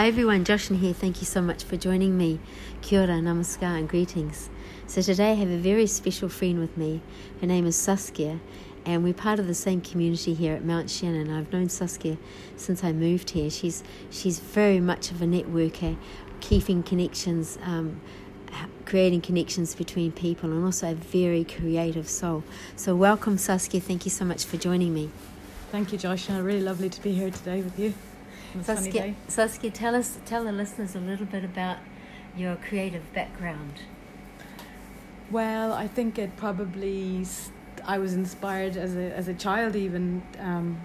Hi everyone, Joshna here. Thank you so much for joining me. Kia ora, namaskar, and greetings. So today I have a very special friend with me. Her name is Saskia, and we're part of the same community here at Mount Shannon. I've known Saskia since I moved here. She's she's very much of a networker, keeping connections. Um, creating connections between people and also a very creative soul. So, welcome, Saskia. Thank you so much for joining me. Thank you, Josh. Really lovely to be here today with you. Saskia, Saskia, tell us, tell the listeners a little bit about your creative background. Well, I think it probably I was inspired as a as a child, even um,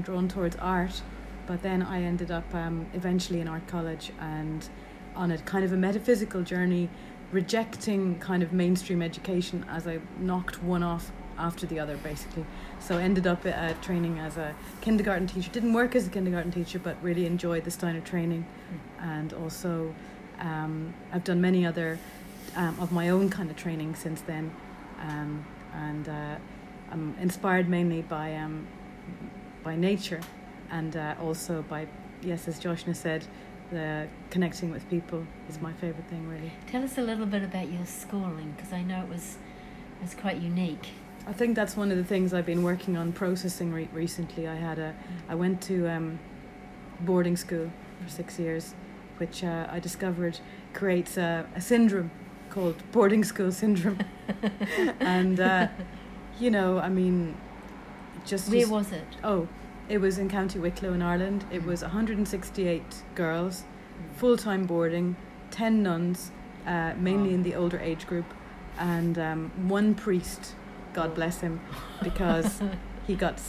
drawn towards art, but then I ended up um, eventually in art college and on a kind of a metaphysical journey, rejecting kind of mainstream education as I knocked one off after the other, basically. So ended up uh, training as a kindergarten teacher. Didn't work as a kindergarten teacher, but really enjoyed the Steiner training, mm. and also um, I've done many other um, of my own kind of training since then, um, and uh, I'm inspired mainly by um, by nature, and uh, also by yes, as Joshna said, the connecting with people is my favorite thing really. Tell us a little bit about your schooling because I know it was it was quite unique. I think that's one of the things I've been working on processing re- recently. I had a I went to um, boarding school for six years, which uh, I discovered creates a, a, syndrome called boarding school syndrome, and uh, you know, I mean, just where was it? Oh, it was in County Wicklow in Ireland. It was 168 girls, full time boarding, 10 nuns, uh, mainly in the older age group, and um, one priest, God bless him, because he got.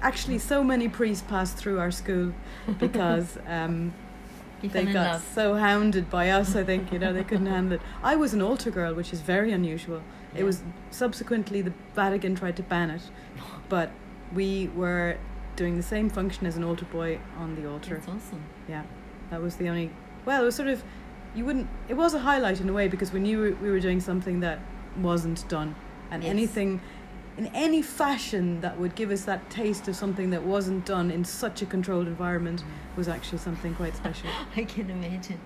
Actually, so many priests passed through our school because um, they got love. so hounded by us. I think you know they couldn't handle it. I was an altar girl, which is very unusual. Yeah. It was subsequently the Vatican tried to ban it, but we were doing the same function as an altar boy on the altar. That's awesome. Yeah, that was the only. Well, it was sort of, you wouldn't. It was a highlight in a way because we knew we were doing something that wasn't done, and yes. anything, in any fashion that would give us that taste of something that wasn't done in such a controlled environment mm. was actually something quite special. I can imagine.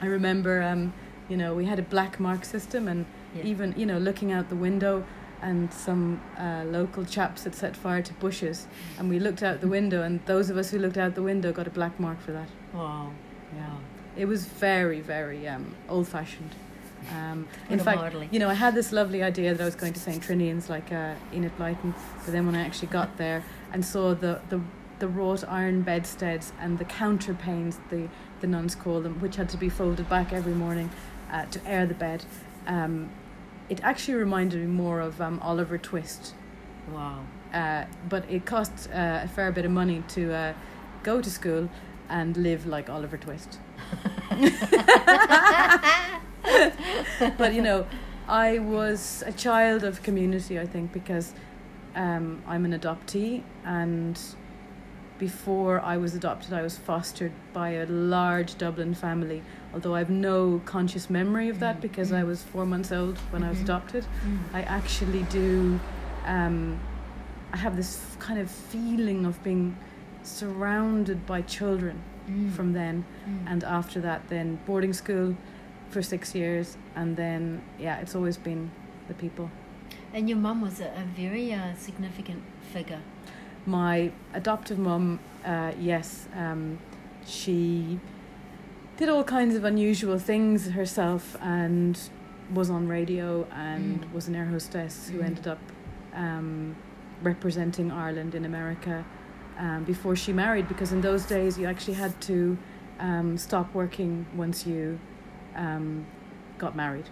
I remember, um, you know, we had a black mark system, and yeah. even you know, looking out the window and some uh, local chaps had set fire to bushes, and we looked out the window, and those of us who looked out the window got a black mark for that. Wow. Yeah. It was very, very um, old fashioned. Um, in fact, hardly. you know, I had this lovely idea that I was going to St. Trinian's like uh, Enid Blyton, but then when I actually got there and saw the, the, the wrought iron bedsteads and the counterpanes, the, the nuns call them, which had to be folded back every morning uh, to air the bed, um, it actually reminded me more of um, Oliver Twist. Wow. Uh, but it cost uh, a fair bit of money to uh, go to school and live like Oliver Twist. but you know, I was a child of community, I think, because um, I'm an adoptee, and before I was adopted, I was fostered by a large Dublin family although I have no conscious memory of that mm. because I was four months old when mm-hmm. I was mm-hmm. adopted, mm. I actually do. Um, I have this kind of feeling of being surrounded by children mm. from then, mm. and after that, then boarding school for six years, and then yeah, it's always been the people. And your mum was a, a very uh, significant figure. My adoptive mum, uh, yes, um, she did all kinds of unusual things herself and was on radio and mm. was an air hostess who mm. ended up um, representing Ireland in America um, before she married because in those days you actually had to um, stop working once you um, got married.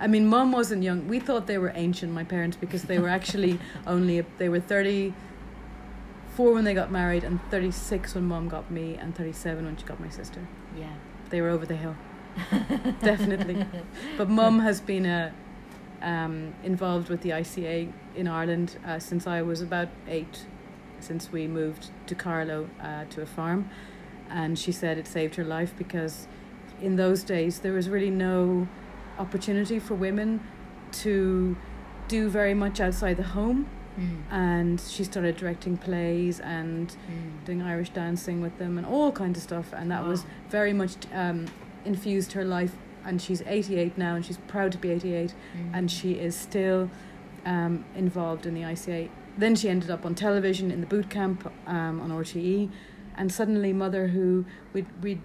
I mean, mum wasn't young. We thought they were ancient, my parents, because they were actually only they were thirty four when they got married, and 36 when mom got me, and 37 when she got my sister. Yeah. They were over the hill. Definitely. But mum has been a, uh, um, involved with the ICA in Ireland uh, since I was about eight, since we moved to Carlow uh, to a farm. And she said it saved her life because in those days there was really no opportunity for women to do very much outside the home Mm. and she started directing plays and Mm. doing Irish dancing with them and all kinds of stuff. And that was very much um, infused her life. And she's 88 now, and she's proud to be 88, Mm. and she is still um, involved in the ICA. Then she ended up on television in the boot camp um, on RTE, and suddenly Mother, who we'd, we'd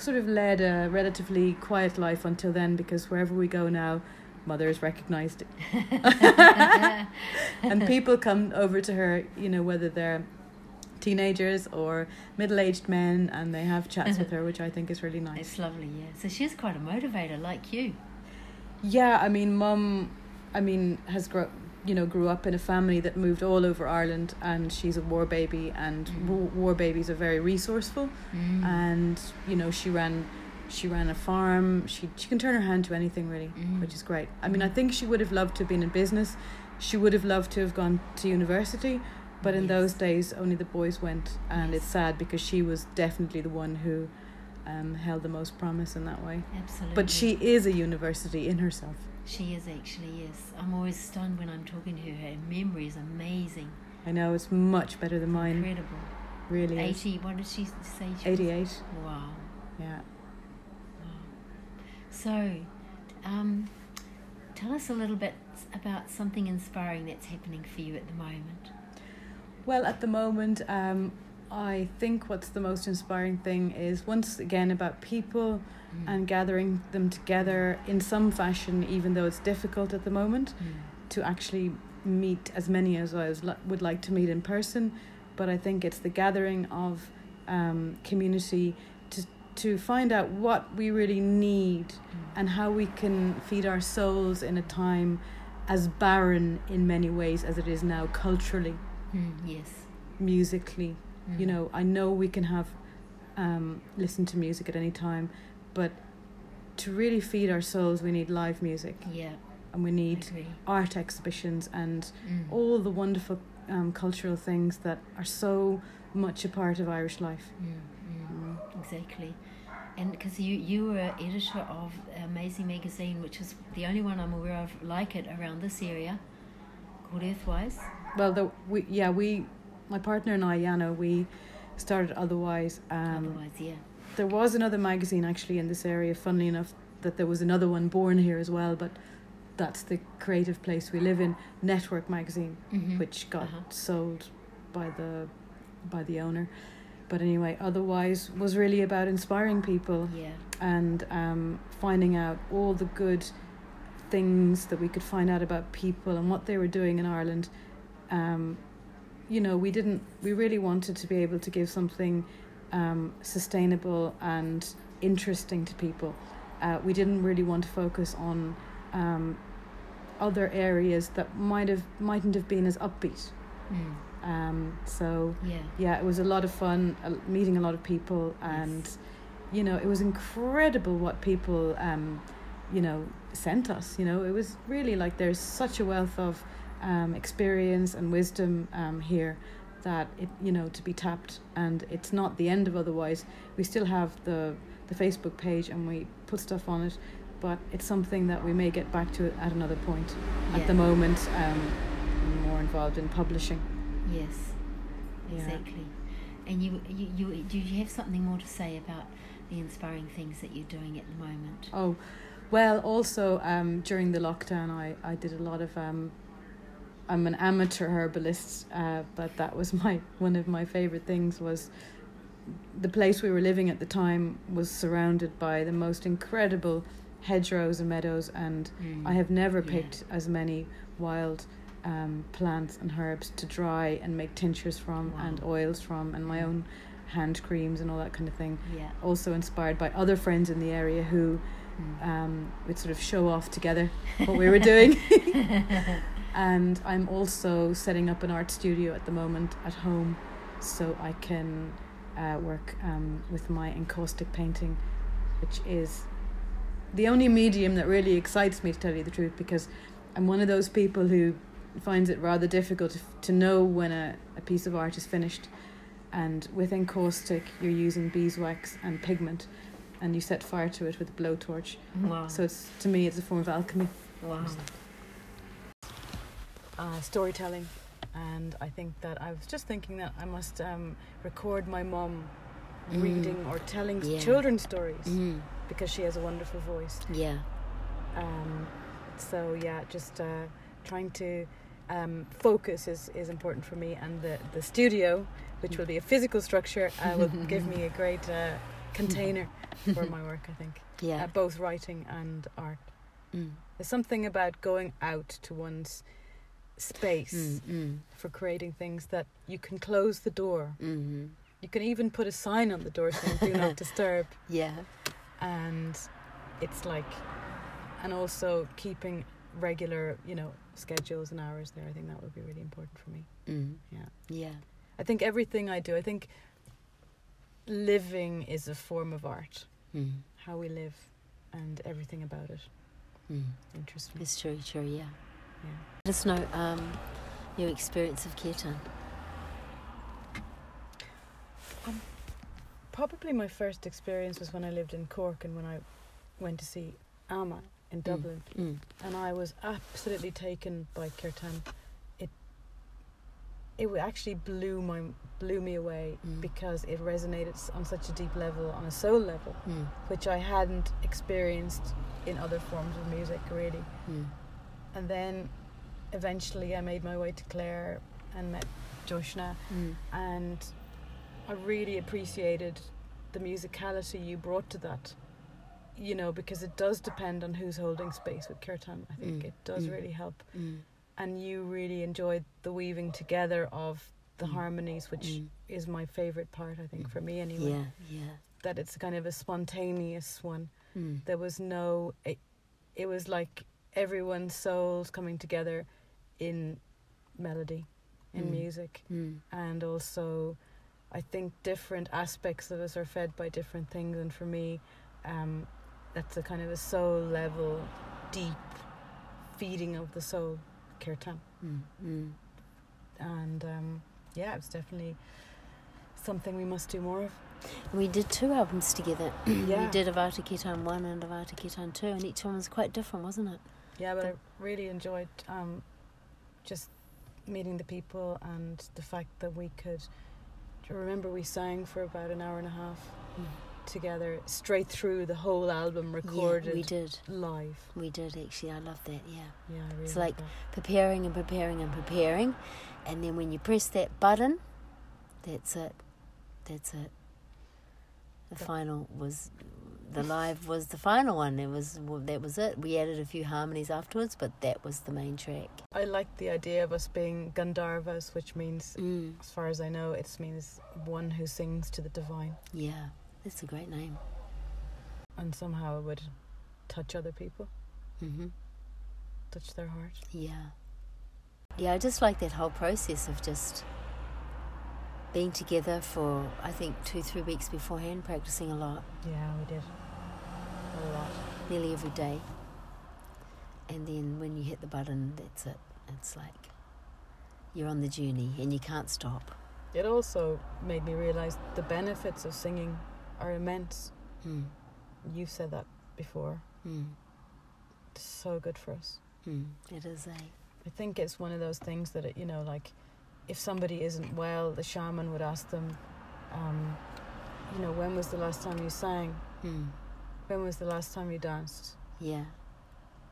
sort of led a relatively quiet life until then, because wherever we go now, Mother is recognised and people come over to her, you know, whether they're teenagers or middle-aged men, and they have chats with her, which I think is really nice. It's lovely, yeah. So she's quite a motivator, like you. Yeah, I mean, mum, I mean, has grow, you know, grew up in a family that moved all over Ireland, and she's a war baby, and Mm. war, war babies are very resourceful, Mm. and you know, she ran. She ran a farm. She she can turn her hand to anything really, Mm. which is great. I mean, I Mm. think she would have loved to have been in business. She would have loved to have gone to university, but in Yes. those days, only the boys went, and Yes. it's sad because she was definitely the one who um, held the most promise in that way. Absolutely. But she is a university in herself. She is actually, yes. I'm always stunned when I'm talking to her. Her memory is amazing. I know it's much better than mine. Incredible. Really is. 80, what did she say? She was? 88. Wow. Yeah. So, um, tell us a little bit about something inspiring that's happening for you at the moment. Well, at the moment, um, I think what's the most inspiring thing is once again about people Mm. and gathering them together in some fashion, even though it's difficult at the moment Mm. to actually meet as many as I would like to meet in person. But I think it's the gathering of um, community to to find out what we really need Mm. and how we can feed our souls in a time as barren in many ways as it is now culturally, Mm, yes. musically. You Mm. know, I know we can have um, listen to music at any time, but to really feed our souls, we need live music Yeah. and we need art exhibitions and Mm. all the wonderful um, cultural things that are so much a part of Irish life. Mm, mm, exactly. And because you, you were editor of Amazing Magazine, which is the only one I'm aware of like it around this area, called Earthwise. Well, the, we yeah we, my partner and I, Yana, we started otherwise. Um, Otherwise, yeah. There was another magazine actually in this area. Funnily enough, that there was another one born here as well, but that's the creative place we live in. Network magazine, Mhm. which got Uh-huh. sold by the by the owner. But anyway, otherwise was really about inspiring people Yeah. and um, finding out all the good things that we could find out about people and what they were doing in Ireland. Um, you know, we didn't. We really wanted to be able to give something um, sustainable and interesting to people. Uh, we didn't really want to focus on um, other areas that might have mightn't have been as upbeat. Mm. Um, so Yeah. yeah, it was a lot of fun uh, meeting a lot of people, and Yes. you know, it was incredible what people, um, you know, sent us. You know, it was really like there's such a wealth of um, experience and wisdom um, here that it, you know, to be tapped, and it's not the end of otherwise. We still have the the Facebook page, and we put stuff on it, but it's something that we may get back to at another point. At the moment, um, I'm more involved in publishing. Yes. Yeah. Exactly. And you, you, you, do you have something more to say about the inspiring things that you're doing at the moment? Oh, well, also um, during the lockdown, I, I did a lot of. Um, I'm an amateur herbalist, uh, but that was my one of my favorite things was the place we were living at the time was surrounded by the most incredible hedgerows and meadows, and Mm. I have never Yeah. picked as many wild um, plants and herbs to dry and make tinctures from Wow. and oils from, and my Mm. own hand creams and all that kind of thing Yeah. also inspired by other friends in the area who Mm. um, would sort of show off together what we were doing. and I'm also setting up an art studio at the moment at home so I can uh, work um, with my encaustic painting, which is the only medium that really excites me, to tell you the truth, because I'm one of those people who finds it rather difficult to, to know when a, a piece of art is finished. And with encaustic, you're using beeswax and pigment, and you set fire to it with a blowtorch. wow. So it's to me, it's a form of alchemy, wow. Uh, storytelling, and I think that I was just thinking that I must um, record my mom Mm. reading or telling Yeah. children's stories Mm. because she has a wonderful voice. Yeah. Um, so yeah, just uh, trying to um, focus is, is important for me, and the the studio, which will be a physical structure, uh, will give me a great uh, container for my work. I think, Yeah. uh, both writing and art. Mm. There's something about going out to one's space Mm. Mm. for creating things that you can close the door. Mm. You can even put a sign on the door saying "Do not disturb," Yeah. and it's like, and also keeping regular, you know, schedules and hours there. I think that would be really important for me. Mm. Yeah. Yeah. I think everything I do, I think living is a form of art. Mm. How we live and everything about it Mm. interests me. It's true, true, yeah. Yeah. Let us know um, your experience of kirtan. Probably my first experience was when I lived in Cork and when I went to see Amma in Dublin. Mm. and I was absolutely taken by kirtan. It it actually blew my blew me away Mm. because it resonated on such a deep level, on a soul level, Mm. which I hadn't experienced in other forms of music really. And then eventually I made my way to Clare and met Joshna Mm. and I really appreciated the musicality you brought to that. You know, because it does depend on who's holding space with kirtan. I think Mm, it does mm. really help. Mm. And you really enjoyed the weaving together of the Mm. harmonies, which Mm. is my favorite part. I think for me anyway. Yeah, yeah. That it's kind of a spontaneous one. There was no. It, it was like everyone's souls coming together in melody, in Mm. music Mm. and also I think different aspects of us are fed by different things and for me um, that's a kind of a soul level deep feeding of the soul kirtan Mm. Mm. and um, yeah it's definitely something we must do more of we did two albums together. yeah. we did Avata Kirtan 1 and Avata Kirtan 2, and each one was quite different, wasn't it? Yeah but I really enjoyed um, just meeting the people and the fact that we could remember we sang for about an hour and a half Mm. together straight through the whole album recorded Yeah, we did. live We did, actually. I love that, yeah. Yeah, I really It's like like- Preparing and preparing and preparing. And then when you press that button, that's it. That's it. The final was. The live was the final one. It was that was it. We added a few harmonies afterwards, but that was the main track. I like the idea of us being Gandharvas, which means, Mm, as far as I know, it means one who sings to the divine, yeah, that's a great name. and somehow it would touch other people, hmm touch their heart. Yeah. Yeah, I just like that whole process of just being together for, I think, two, three weeks beforehand, practicing a lot, Yeah, we did a lot. nearly every day. And then when you hit the button, that's it. It's like you're on the journey and you can't stop. It also made me realize the benefits of singing are immense. Mm. You've said that before. Mm. It's so good for us. Mm. It is. I think it's one of those things that it, you know, like if somebody isn't well, the shaman would ask them, um, you know, when was the last time you sang? Mm. When was the last time you danced? Yeah.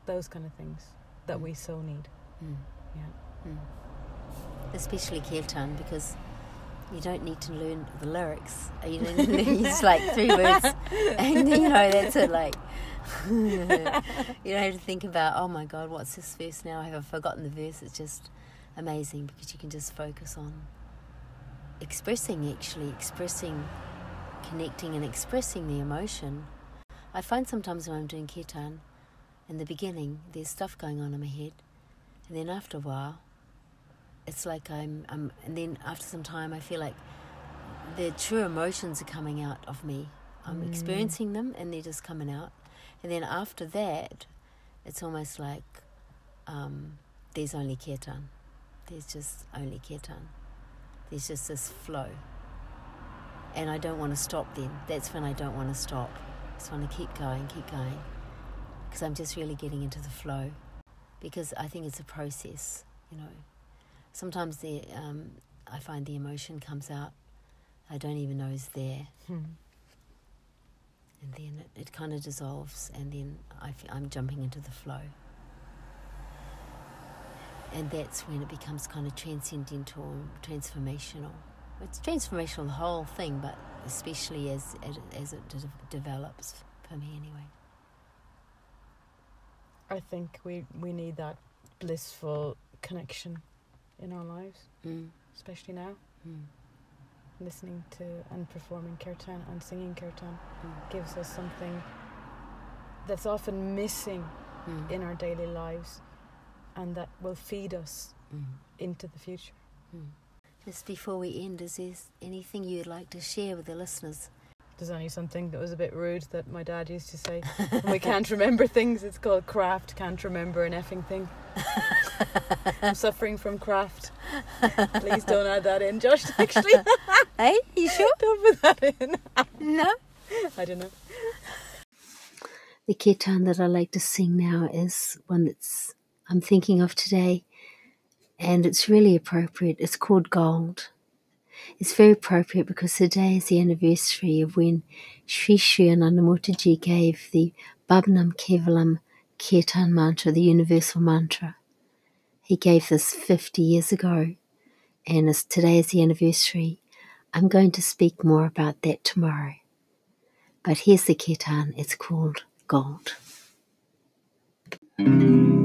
Those kind of things that Mm. we so need. Mm. Yeah. Mm. Especially kirtan because you don't need to learn the lyrics. You don't it's like three words, and you know that's it. Like you don't have to think about oh my god, what's this verse now? I Have I forgotten the verse? It's just amazing because you can just focus on expressing, actually expressing, connecting, and expressing the emotion. I find sometimes when I'm doing kirtan, in the beginning, there's stuff going on in my head, and then after a while, it's like I'm, I'm, and then after some time, I feel like the true emotions are coming out of me. I'm Mm. experiencing them, and they're just coming out. And then after that, it's almost like um, there's only kirtan. There's just only kirtan. There's just this flow. And I don't want to stop then. That's when I don't want to stop. I just want to keep going, keep going. Because I'm just really getting into the flow. Because I think it's a process, you know. sometimes the um, I find the emotion comes out. I don't even know is there, Hmm. and then it, it kind of dissolves, and then I f- I'm jumping into the flow. And that's when it becomes kind of transcendental, and transformational. It's transformational the whole thing, but especially as as, it de- develops for me anyway. I think we we need that blissful connection in our lives, Mm. especially now. Mm. Listening to and performing kirtan and singing kirtan Mm. gives us something that's often missing Mm. in our daily lives, and that will feed us Mm. into the future. Mm. Just before we end, is there anything you'd like to share with the listeners? There's only something that was a bit rude that my dad used to say. when we can't remember things. It's called craft. Can't remember an effing thing. I'm suffering from craft. Please don't add that in, Josh. Actually, hey, you sure? don't put that in. No. I don't know. The kirtan that I like to sing now is one that's I'm thinking of today, and it's really appropriate. It's called Gold. It's very appropriate because today is the anniversary of when Sri Sri Anandamurtiji gave the Baba Nam Kevalam Kirtan mantra, the universal mantra. He gave this 50 years ago, and as today is the anniversary, I'm going to speak more about that tomorrow. But here's the kirtan, it's called Gold. Bhavanama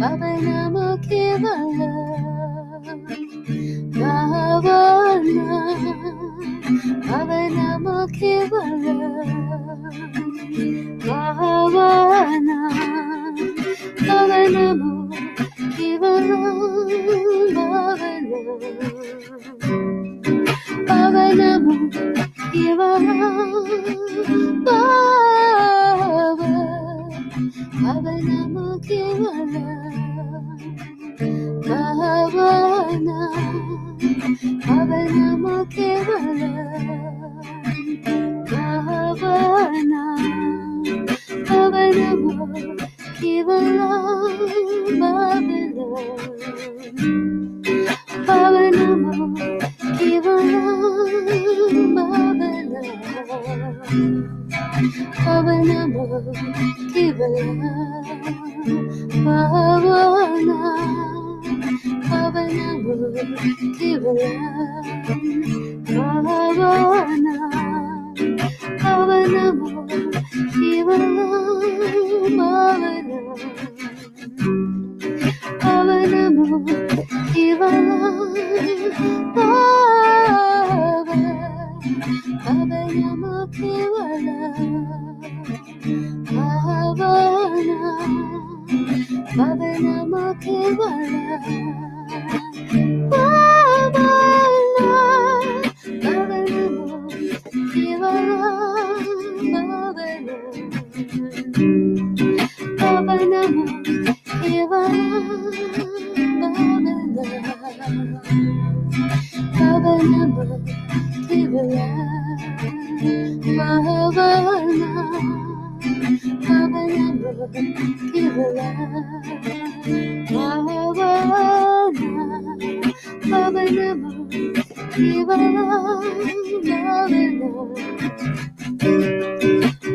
Father, I'm a giver of love, give a love, Babylon. Babylon, give a love, Babylon. Babylon, give a love, Babylon. Babylon, give a love.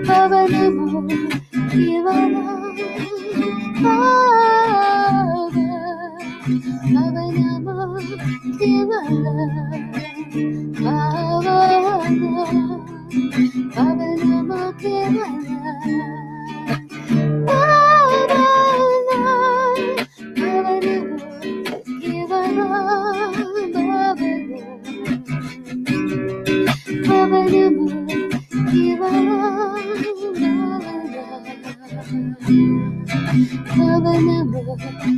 Baba Oh,